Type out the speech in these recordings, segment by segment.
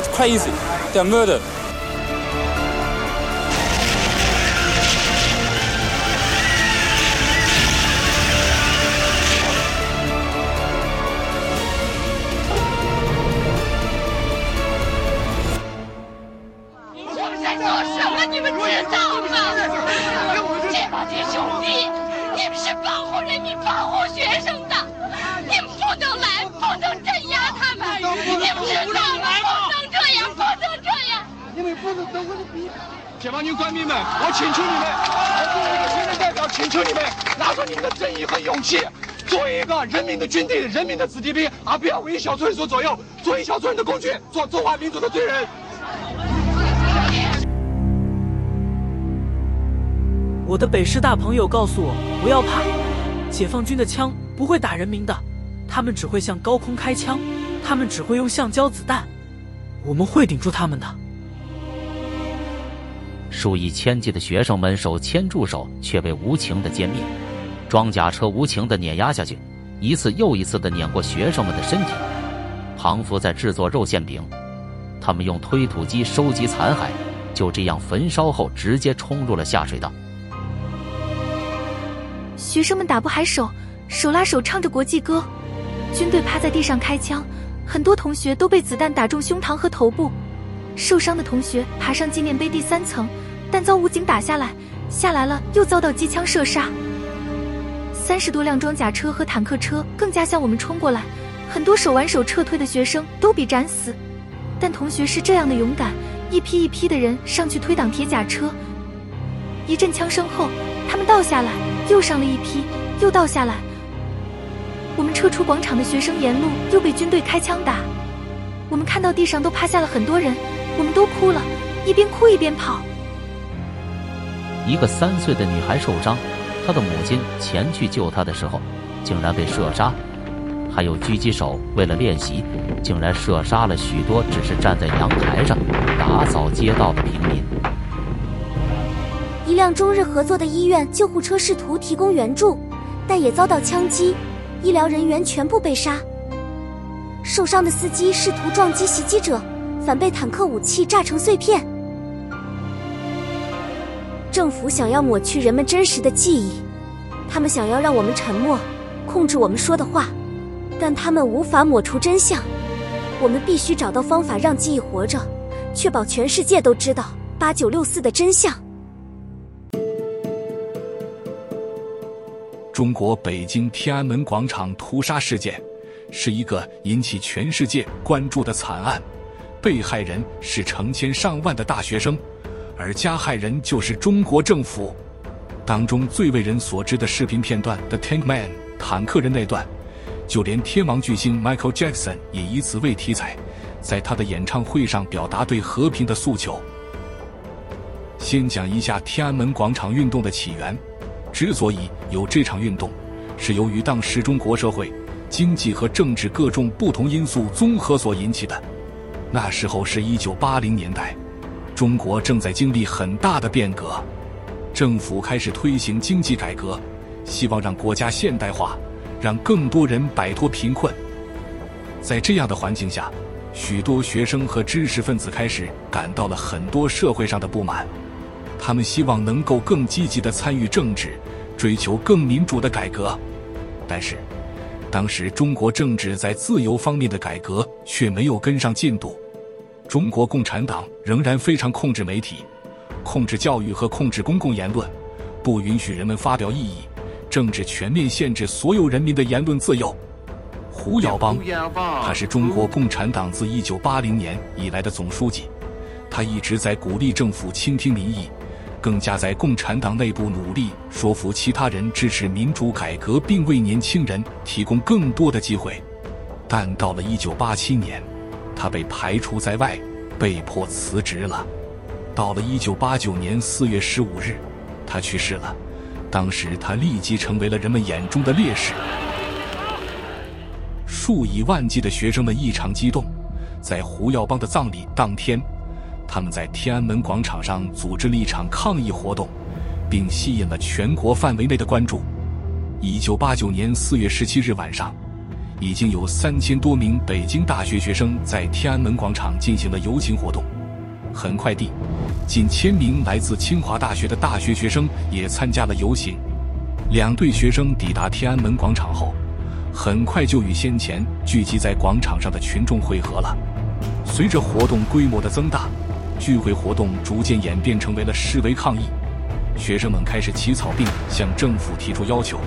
That's crazy. They're murdered. 解放军官兵们，我请求你们，我作为一个学生代表，请求你们拿出你们的正义和勇气，做一个人民的军队、人民的子弟兵，而不要为一小撮人所左右，做一小撮人的工具，做中华民族的罪人。我的北师大朋友告诉我，不要怕，解放军的枪不会打人民的，他们只会向高空开枪，他们只会用橡胶子弹，我们会顶住他们的。数以千计的学生们手牵住手，却被无情的歼灭。装甲车无情的碾压下去，一次又一次的碾过学生们的身体。庞福在制作肉馅饼，他们用推土机收集残骸，就这样焚烧后直接冲入了下水道。学生们打不还手，手拉手唱着国际歌。军队趴在地上开枪，很多同学都被子弹打中胸膛和头部。受伤的同学爬上纪念碑第三层，但遭武警打下来，下来了又遭到机枪射杀。三十多辆装甲车和坦克车更加向我们冲过来，很多手挽手撤退的学生都比斩死。但同学是这样的勇敢，一批一批的人上去推挡铁甲车。一阵枪声后，他们倒下来，又上了一批，又倒下来。我们撤出广场的学生沿路又被军队开枪打，我们看到地上都趴下了很多人。我们都哭了，一边哭一边跑。一个三岁的女孩受伤，她的母亲前去救她的时候，竟然被射杀。还有狙击手为了练习，竟然射杀了许多只是站在阳台上打扫街道的平民。一辆中日合作的医院救护车试图提供援助，但也遭到枪击，医疗人员全部被杀。受伤的司机试图撞击袭击者。反被坦克武器炸成碎片。政府想要抹去人们真实的记忆，他们想要让我们沉默，控制我们说的话，但他们无法抹除真相。我们必须找到方法让记忆活着，确保全世界都知道八九六四的真相。中国北京天安门广场屠杀事件是一个引起全世界关注的惨案。被害人是成千上万的大学生，而加害人就是中国政府。当中最为人所知的视频片段《The Tank Man》坦克人那段，就连天王巨星 Michael Jackson 也以此为题材，在他的演唱会上表达对和平的诉求。先讲一下天安门广场运动的起源。之所以有这场运动，是由于当时中国社会、经济和政治各种不同因素综合所引起的。那时候是一九八零年代，中国正在经历很大的变革，政府开始推行经济改革，希望让国家现代化，让更多人摆脱贫困。在这样的环境下，许多学生和知识分子开始感到了很多社会上的不满，他们希望能够更积极地参与政治，追求更民主的改革，但是。当时中国政治在自由方面的改革却没有跟上进度，中国共产党仍然非常控制媒体，控制教育和控制公共言论，不允许人们发表异议，政治全面限制所有人民的言论自由。胡耀邦，他是中国共产党自一九八零年以来的总书记，他一直在鼓励政府倾听民意。更加在共产党内部努力说服其他人支持民主改革，并为年轻人提供更多的机会。但到了一九八七年，他被排除在外，被迫辞职了。到了1989年4月15日，他去世了。当时他立即成为了人们眼中的烈士。数以万计的学生们异常激动，在胡耀邦的葬礼当天。他们在天安门广场上组织了一场抗议活动，并吸引了全国范围内的关注。一九八九年四月十七日晚上，已经有三千多名北京大学学生在天安门广场进行了游行活动。很快地，近千名来自清华大学的大学学生也参加了游行。两队学生抵达天安门广场后，很快就与先前聚集在广场上的群众会合了。随着活动规模的增大，聚会活动逐渐演变成为了示威抗议。学生们开始起草并向政府提出要求，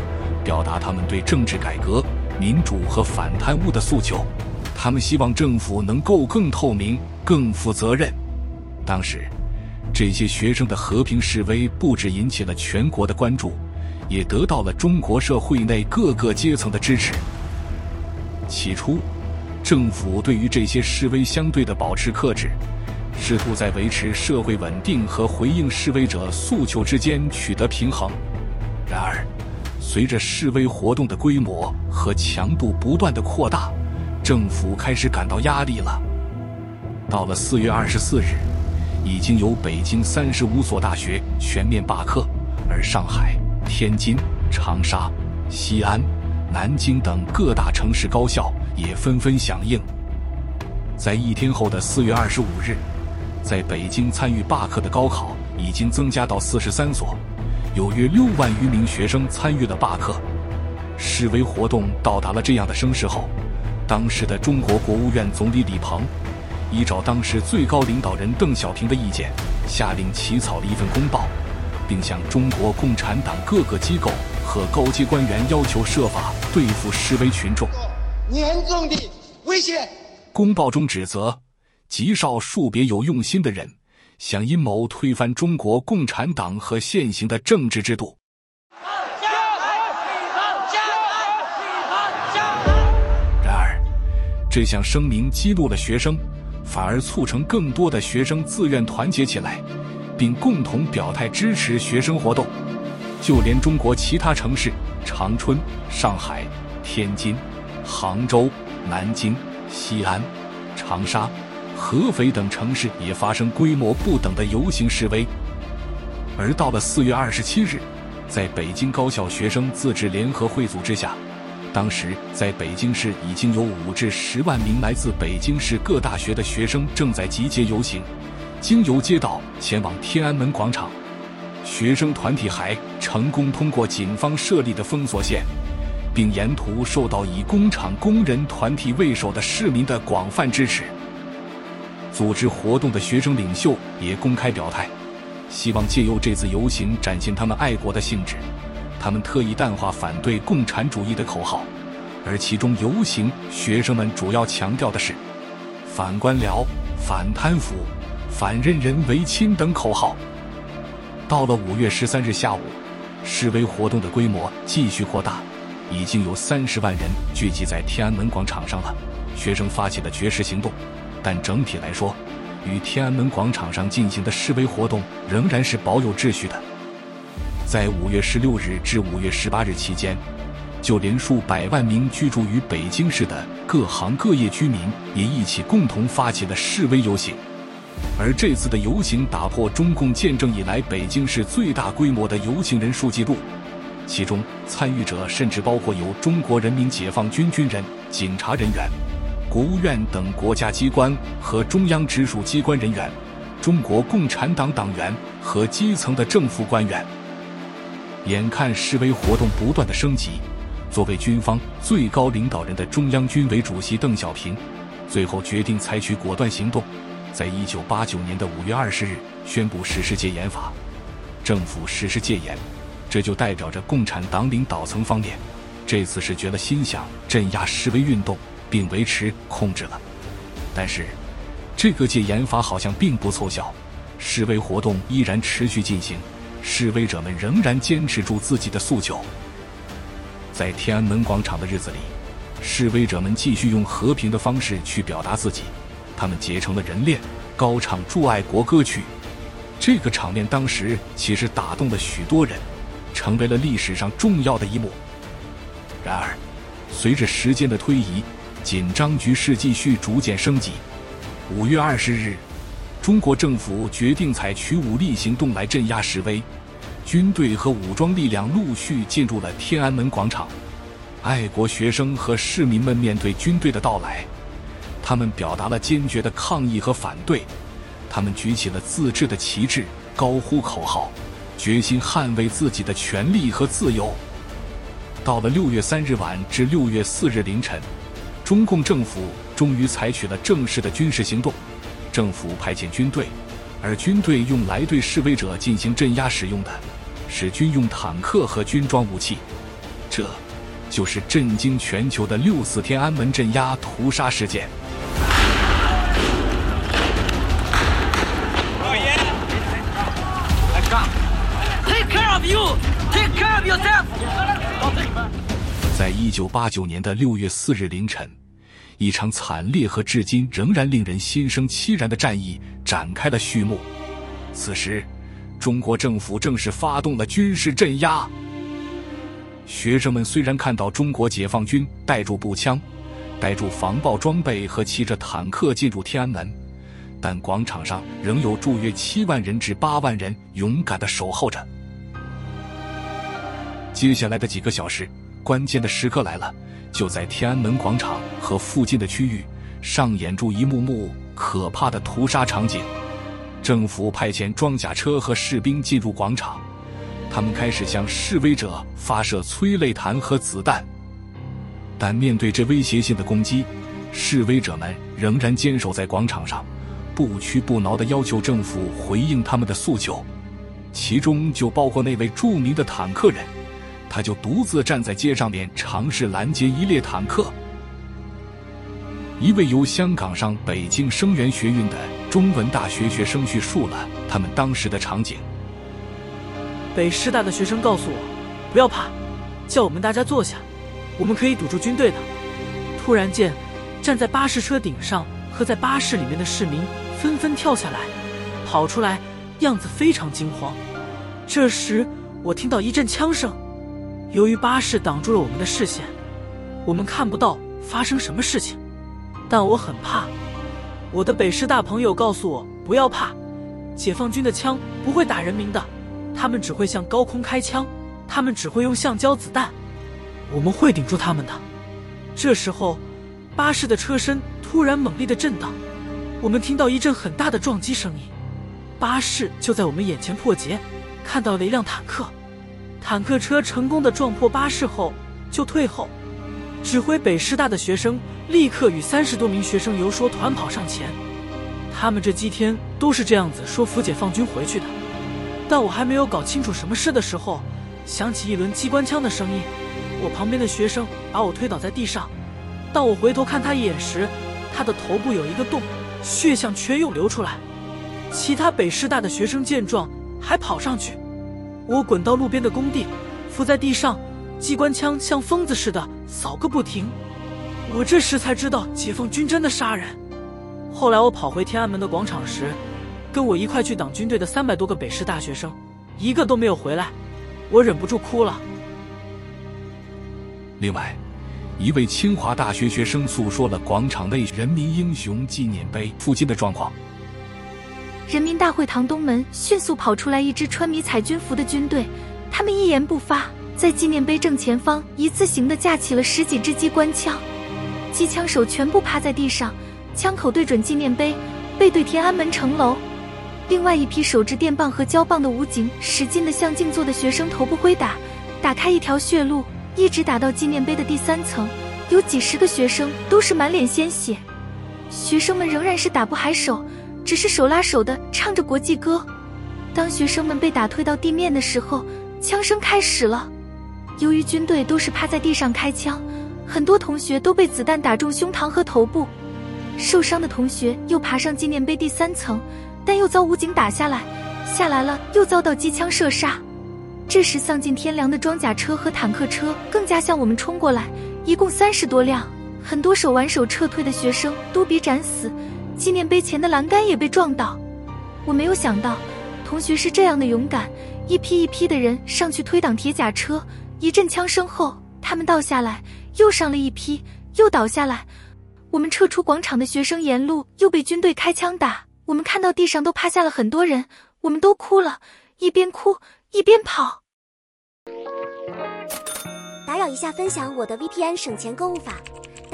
表达他们对政治改革、民主和反贪污的诉求。他们希望政府能够更透明、更负责任。当时，这些学生的和平示威不止引起了全国的关注，也得到了中国社会内各个阶层的支持。起初，政府对于这些示威相对的保持克制，试图在维持社会稳定和回应示威者诉求之间取得平衡。然而，随着示威活动的规模和强度不断的扩大，政府开始感到压力了。到了四月二十四日。已经有北京三十五所大学全面罢课，而上海、天津、长沙、西安、南京等各大城市高校也纷纷响应。在一天后的四月二十五日，在北京参与罢课的高考已经增加到四十三所，有约六万余名学生参与了罢课。示威活动到达了这样的声势后，当时的中国国务院总理李鹏。依照当时最高领导人邓小平的意见，下令起草了一份公报，并向中国共产党各个机构和高级官员要求设法对付示威群众。严重的威胁。公报中指责极少数别有用心的人想阴谋推翻中国共产党和现行的政治制度。然而，这项声明激怒了学生。反而促成更多的学生自愿团结起来，并共同表态支持学生活动。就连中国其他城市，长春、上海、天津、杭州、南京、西安、长沙、合肥等城市也发生规模不等的游行示威。而到了四月二十七日，在北京高校学生自治联合会组织下。当时，在北京市已经有五至十万名来自北京市各大学的学生正在集结游行，经由街道前往天安门广场。学生团体还成功通过警方设立的封锁线，并沿途受到以工厂工人团体为首的市民的广泛支持。组织活动的学生领袖也公开表态，希望借由这次游行展现他们爱国的性质。他们特意淡化反对共产主义的口号，而其中游行学生们主要强调的是反官僚、反贪腐、反任人唯亲等口号。到了五月十三日下午，示威活动的规模继续扩大，已经有三十万人聚集在天安门广场上了。学生发起了绝食行动，但整体来说，与天安门广场上进行的示威活动仍然是保有秩序的。在五月十六日至五月十八日期间，就连数百万名居住于北京市的各行各业居民也一起共同发起了示威游行。而这次的游行打破中共建政以来北京市最大规模的游行人数记录，其中参与者甚至包括有中国人民解放军军人、警察人员、国务院等国家机关和中央直属机关人员、中国共产党党员和基层的政府官员。眼看示威活动不断的升级，作为军方最高领导人的中央军委主席邓小平，最后决定采取果断行动，在一九八九年的五月二十日宣布实施戒严法。政府实施戒严，这就代表着共产党领导层方面这次是觉了心想镇压示威运动并维持控制了。但是，这个戒严法好像并不凑效，示威活动依然持续进行。示威者们仍然坚持住自己的诉求。在天安门广场的日子里，示威者们继续用和平的方式去表达自己。他们结成了人链，高唱祝爱国歌曲。这个场面当时其实打动了许多人，成为了历史上重要的一幕。然而，随着时间的推移，紧张局势继续逐渐升级。五月二十日。中国政府决定采取武力行动来镇压示威，军队和武装力量陆续进入了天安门广场。爱国学生和市民们面对军队的到来，他们表达了坚决的抗议和反对，他们举起了自制的旗帜，高呼口号，决心捍卫自己的权利和自由。到了六月三日晚至六月四日凌晨，中共政府终于采取了正式的军事行动，政府派遣军队，而军队用来对示威者进行镇压使用的，是军用坦克和军装武器，这。就是震惊全球的六四天安门镇压屠杀事件。在一九八九年的六月四日凌晨，一场惨烈和至今仍然令人心生凄然的战役展开了序幕。此时，中国政府正式发动了军事镇压。学生们虽然看到中国解放军带住步枪、带住防爆装备和骑着坦克进入天安门，但广场上仍有驻约七万人至八万人勇敢地守候着。接下来的几个小时，关键的时刻来了，就在天安门广场和附近的区域上演出一幕幕可怕的屠杀场景。政府派遣装甲车和士兵进入广场。他们开始向示威者发射催泪弹和子弹，但面对这威胁性的攻击，示威者们仍然坚守在广场上，不屈不挠地要求政府回应他们的诉求。其中就包括那位著名的坦克人，他就独自站在街上面，尝试拦截一列坦克。一位由香港上北京生源学运的中文大学学生叙述了他们当时的场景。北师大的学生告诉我：“不要怕，叫我们大家坐下，我们可以堵住军队的。”突然间，站在巴士车顶上和在巴士里面的市民纷纷跳下来，跑出来，样子非常惊慌。这时，我听到一阵枪声，由于巴士挡住了我们的视线，我们看不到发生什么事情。但我很怕。我的北师大朋友告诉我：“不要怕，解放军的枪不会打人民的。”他们只会向高空开枪，他们只会用橡胶子弹，我们会顶住他们的。这时候，巴士的车身突然猛烈的震荡，我们听到一阵很大的撞击声音，巴士就在我们眼前破节，看到了一辆坦克，坦克车成功的撞破巴士后就退后，指挥北师大的学生立刻与三十多名学生游说团跑上前，他们这几天都是这样子说服解放军回去的。但我还没有搞清楚什么事的时候，响起一轮机关枪的声音。我旁边的学生把我推倒在地上。当我回头看他一眼时，他的头部有一个洞，血像全涌流出来。其他北师大的学生见状，还跑上去。我滚到路边的工地，伏在地上，机关枪像疯子似的扫个不停。我这时才知道，解放军真的杀人。后来我跑回天安门的广场时，跟我一块去挡军队的三百多个北师大学生，一个都没有回来，我忍不住哭了。另外，一位清华大学学生诉说了广场内人民英雄纪念碑附近的状况。人民大会堂东门迅速跑出来一支穿迷彩军服的军队，他们一言不发，在纪念碑正前方一字形的架起了十几支机关枪，机枪手全部趴在地上，枪口对准纪念碑，背对天安门城楼。另外一批手持电棒和胶棒的武警，使劲地向静坐的学生头部挥打，打开一条血路，一直打到纪念碑的第三层。有几十个学生都是满脸鲜血，学生们仍然是打不还手，只是手拉手的唱着国际歌。当学生们被打退到地面的时候，枪声开始了。由于军队都是趴在地上开枪，很多同学都被子弹打中胸膛和头部，受伤的同学又爬上纪念碑第三层。但又遭武警打下来，下来了又遭到机枪射杀。这时丧尽天良的装甲车和坦克车更加向我们冲过来，一共三十多辆。很多手挽手撤退的学生都被斩死，纪念碑前的栏杆也被撞倒。我没有想到，同学是这样的勇敢，一批一批的人上去推挡铁甲车。一阵枪声后，他们倒下来，又上了一批，又倒下来。我们撤出广场的学生沿路又被军队开枪打。我们看到地上都趴下了很多人，我们都哭了，一边哭一边跑。打扰一下，分享我的 VPN 省钱购物法。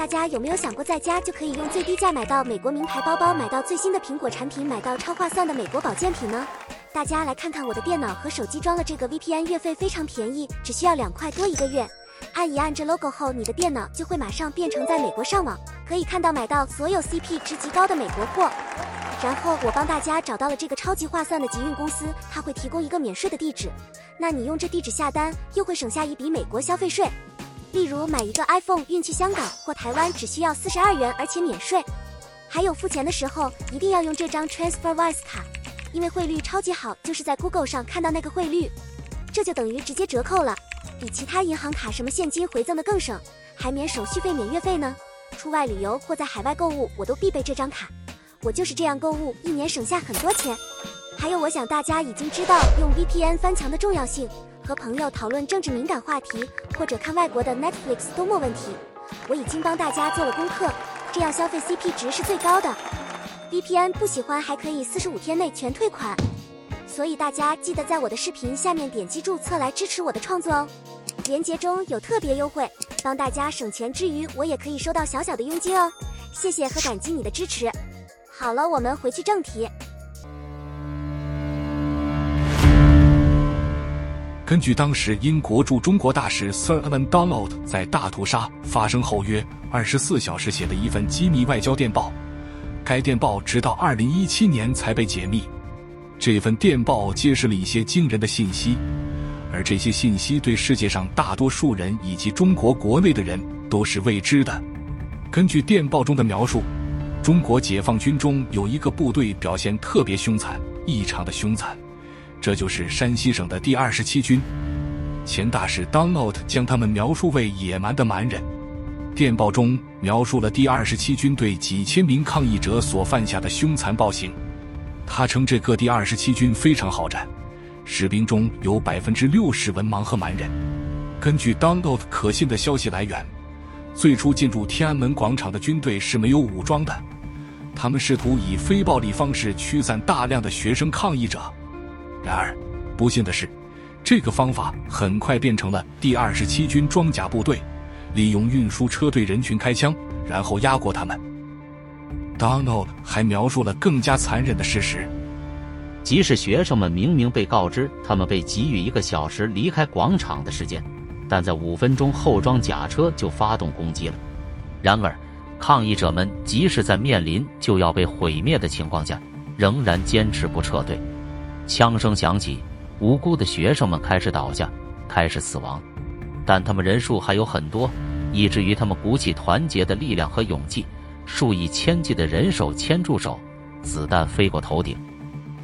大家有没有想过，在家就可以用最低价买到美国名牌包包，买到最新的苹果产品，买到超划算的美国保健品呢？大家来看看我的电脑和手机装了这个 VPN，月费非常便宜，只需要两块多一个月。按一按这 logo 后，你的电脑就会马上变成在美国上网，可以看到买到所有 CP 值极高的美国货。然后我帮大家找到了这个超级划算的集运公司，它会提供一个免税的地址，那你用这地址下单，又会省下一笔美国消费税。例如买一个 iPhone 运去香港或台湾只需要四十二元，而且免税。还有付钱的时候一定要用这张 TransferWise 卡，因为汇率超级好，就是在 Google 上看到那个汇率，这就等于直接折扣了，比其他银行卡什么现金回赠的更省，还免手续费、免月费呢。出外旅游或在海外购物，我都必备这张卡。我就是这样购物，一年省下很多钱。还有，我想大家已经知道用 VPN 翻墙的重要性，和朋友讨论政治敏感话题，或者看外国的 Netflix 都没问题。我已经帮大家做了功课，这样消费 CP 值是最高的。VPN 不喜欢还可以四十五天内全退款，所以大家记得在我的视频下面点击注册来支持我的创作哦。链接中有特别优惠，帮大家省钱之余，我也可以收到小小的佣金哦。谢谢和感激你的支持。好了，我们回去正题。根据当时英国驻中国大使 Sir Evan Donald 在大屠杀发生后约二十四小时写的一份机密外交电报，该电报直到二零一七年才被解密。这份电报揭示了一些惊人的信息，而这些信息对世界上大多数人以及中国国内的人都是未知的。根据电报中的描述。中国解放军中有一个部队表现特别凶残，异常的凶残，这就是山西省的第二十七军。前大使 Donald 将他们描述为野蛮的蛮人。电报中描述了第二十七军对几千名抗议者所犯下的凶残暴行。他称这个第二十七军非常好战，士兵中有百分之六十文盲和蛮人。根据 Donald 可信的消息来源。最初进入天安门广场的军队是没有武装的，他们试图以非暴力方式驱散大量的学生抗议者。然而，不幸的是，这个方法很快变成了第二十七军装甲部队利用运输车对人群开枪，然后压过他们。Donald 还描述了更加残忍的事实：即使学生们明明被告知他们被给予一个小时离开广场的时间。但在五分钟后，装甲车就发动攻击了。然而，抗议者们即使在面临就要被毁灭的情况下，仍然坚持不撤退。枪声响起，无辜的学生们开始倒下，开始死亡。但他们人数还有很多，以至于他们鼓起团结的力量和勇气，数以千计的人手牵住手，子弹飞过头顶，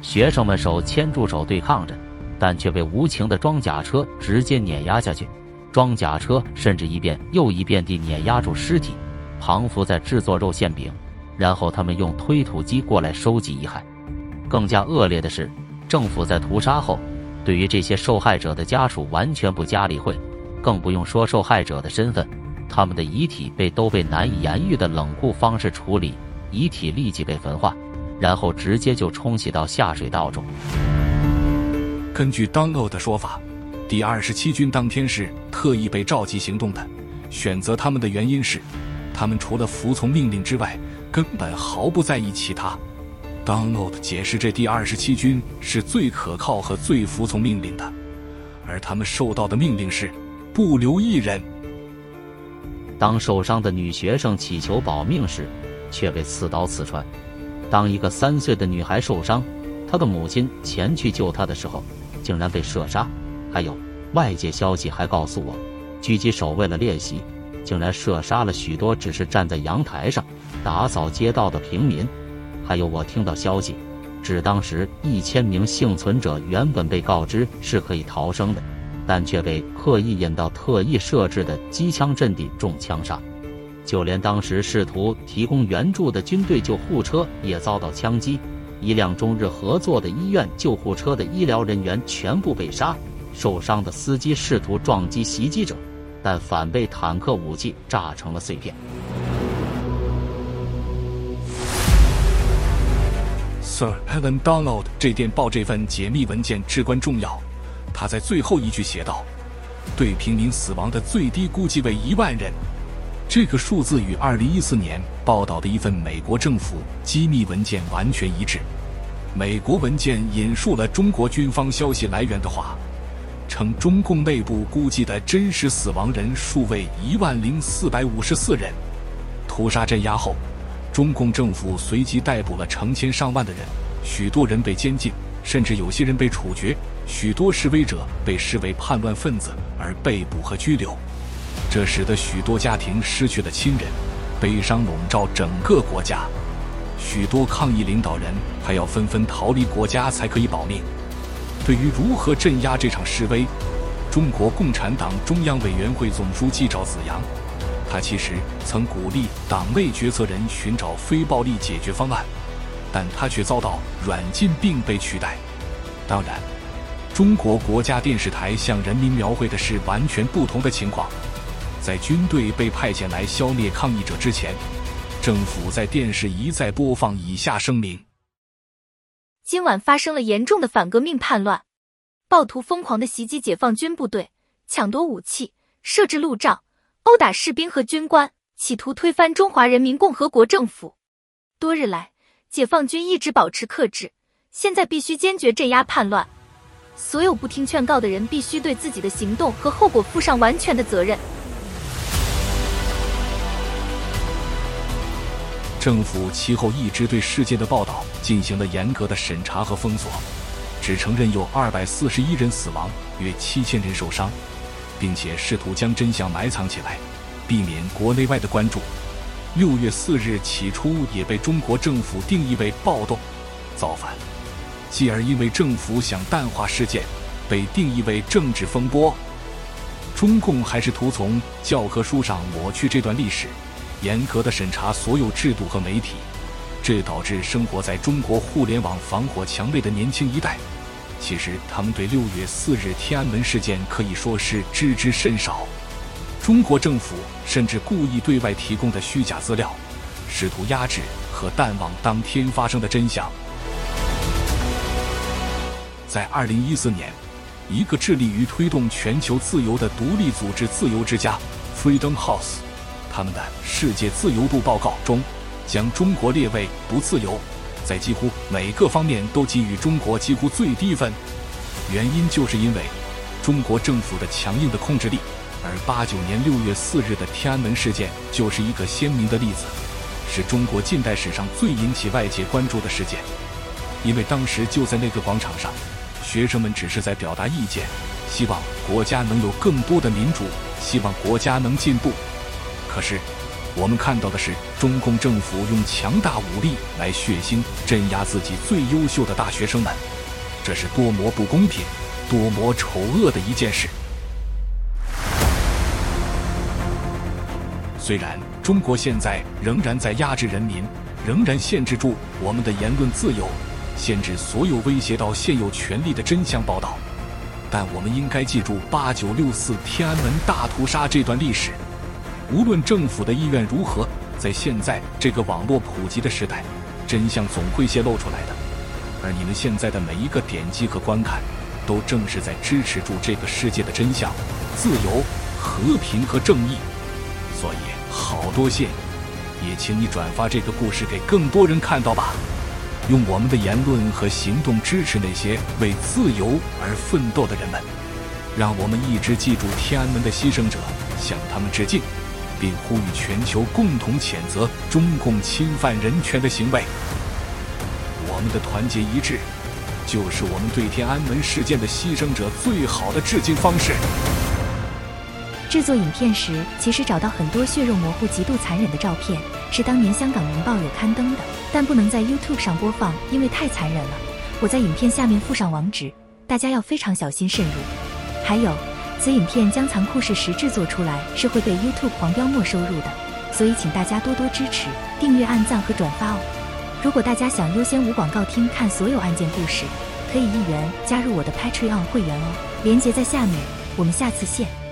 学生们手牵住手对抗着，但却被无情的装甲车直接碾压下去。装甲车甚至一遍又一遍地碾压住尸体，庞福在制作肉馅饼，然后他们用推土机过来收集遗骸。更加恶劣的是，政府在屠杀后，对于这些受害者的家属完全不加理会，更不用说受害者的身份，他们的遗体被都被难以言喻的冷酷方式处理，遗体立即被焚化，然后直接就冲洗到下水道中。根据 Dongo 的说法。第二十七军当天是特意被召集行动的，选择他们的原因是，他们除了服从命令之外，根本毫不在意其他。Donald 解释，这第二十七军是最可靠和最服从命令的，而他们受到的命令是不留一人。当受伤的女学生祈求保命时，却被刺刀刺穿；当一个三岁的女孩受伤，她的母亲前去救她的时候，竟然被射杀。还有外界消息还告诉我，狙击手为了练习，竟然射杀了许多只是站在阳台上打扫街道的平民。还有我听到消息，指当时一千名幸存者原本被告知是可以逃生的，但却被刻意引到特意设置的机枪阵地中枪杀。就连当时试图提供援助的军队救护车也遭到枪击，一辆中日合作的医院救护车的医疗人员全部被杀。受伤的司机试图撞击袭击者，但反被坦克武器炸成了碎片。Sir Evan Donald 这电报这份解密文件至关重要，他在最后一句写道：“对平民死亡的最低估计为一万人。这个数字与2014年报道的一份美国政府机密文件完全一致。美国文件引述了中国军方消息来源的话，称中共内部估计的真实死亡人数为一万零四百五十四人。屠杀镇压后，中共政府随即逮捕了成千上万的人，许多人被监禁，甚至有些人被处决，许多示威者被视为叛乱分子而被捕和拘留。这使得许多家庭失去了亲人，悲伤笼罩整个国家。许多抗议领导人还要纷纷逃离国家才可以保命。对于如何镇压这场示威，中国共产党中央委员会总书记赵紫阳，他其实曾鼓励党内决策人寻找非暴力解决方案，但他却遭到软禁并被取代。当然，中国国家电视台向人民描绘的是完全不同的情况。在军队被派遣来消灭抗议者之前，政府在电视一再播放以下声明：今晚发生了严重的反革命叛乱，暴徒疯狂地袭击解放军部队，抢夺武器，设置路障，殴打士兵和军官，企图推翻中华人民共和国政府。多日来，解放军一直保持克制，现在必须坚决镇压叛乱。所有不听劝告的人必须对自己的行动和后果负上完全的责任。政府其后一直对事件的报道进行了严格的审查和封锁，只承认有二百四十一人死亡，约七千人受伤，并且试图将真相埋藏起来，避免国内外的关注。六月四日起初也被中国政府定义为暴动、造反，继而因为政府想淡化事件，被定义为政治风波。中共还是图从教科书上抹去这段历史。严格的审查所有制度和媒体，这导致生活在中国互联网防火墙内的年轻一代，其实他们对六月四日天安门事件可以说是知之甚少。中国政府甚至故意对外提供的虚假资料，试图压制和淡忘当天发生的真相。在二零一四年，一个致力于推动全球自由的独立组织“自由之家 ”（Freedom House）。他们的世界自由度报告中，将中国列为不自由，在几乎每个方面都给予中国几乎最低分。原因就是因为中国政府的强硬的控制力，而八九年六月四日的天安门事件就是一个鲜明的例子，是中国近代史上最引起外界关注的事件。因为当时就在那个广场上，学生们只是在表达意见，希望国家能有更多的民主，希望国家能进步。可是，我们看到的是中共政府用强大武力来血腥镇压自己最优秀的大学生们，这是多么不公平、多么丑恶的一件事！虽然中国现在仍然在压制人民，仍然限制住我们的言论自由，限制所有威胁到现有权力的真相报道，但我们应该记住八九六四天安门大屠杀这段历史。无论政府的意愿如何，在现在这个网络普及的时代，真相总会泄露出来的。而你们现在的每一个点击和观看，都正是在支持住这个世界的真相、自由、和平和正义。所以，好多谢你，也请你转发这个故事给更多人看到吧。用我们的言论和行动支持那些为自由而奋斗的人们，让我们一直记住天安门的牺牲者，向他们致敬。并呼吁全球共同谴责中共侵犯人权的行为。我们的团结一致，就是我们对天安门事件的牺牲者最好的致敬方式。制作影片时，其实找到很多血肉模糊、极度残忍的照片，是当年香港《明报》有刊登的，但不能在 YouTube 上播放，因为太残忍了。我在影片下面附上网址，大家要非常小心慎入。还有。此影片将残酷事实制作出来，是会被 YouTube 黄标没收入的，所以请大家多多支持，订阅、按赞和转发哦。如果大家想优先无广告听看所有案件故事，可以一元加入我的 Patreon 会员哦，链接在下面。我们下次见。